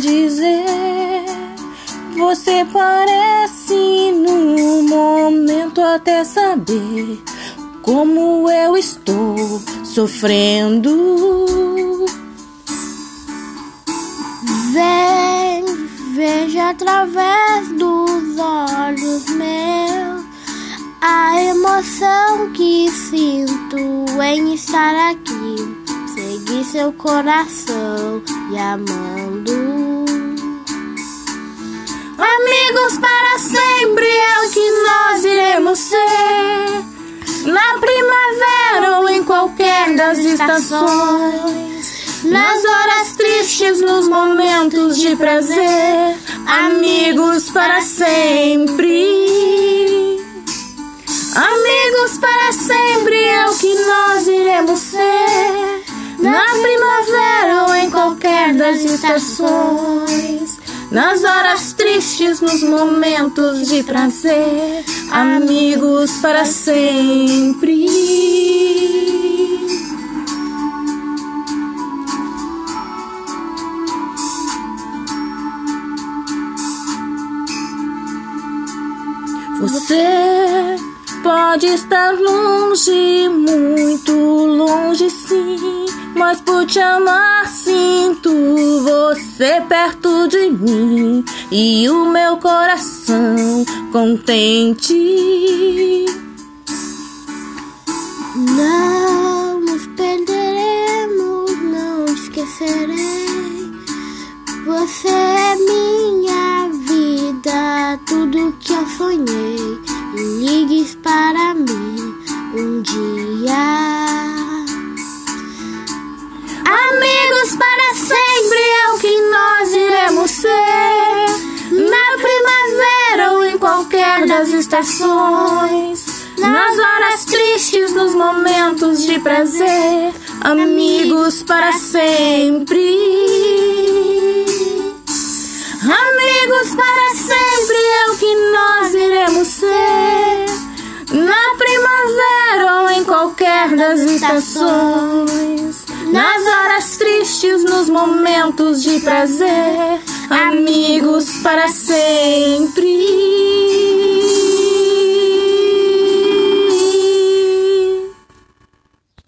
dizer. Você parece num momento até saber como eu estou sofrendo. Vem, veja através dos olhos meus a emoção que sinto em estar aqui, seguir seu coração e amando. Amigos para sempre é o que nós iremos ser. Na primavera ou em qualquer das estações. Nas horas tristes, nos momentos de prazer. Amigos para sempre. Amigos para sempre é o que nós iremos ser. Das estações. Nas horas tristes, nos momentos de prazer, amigos para sempre. Você pode estar longe, muito por te amar sinto você perto de mim e o meu coração contente. Não nos perderemos, não esquecerei. Você é minha vida, tudo que eu sonhei. Ligues para Amigos para sempre é o que nós iremos ser. Na primavera ou em qualquer das estações. Nas horas tristes, nos momentos de prazer. Amigos para sempre. Amigos para sempre é o que nós iremos ser. Na primavera ou em qualquer das estações. Nas horas tristes, nos momentos de prazer. Amigos para sempre.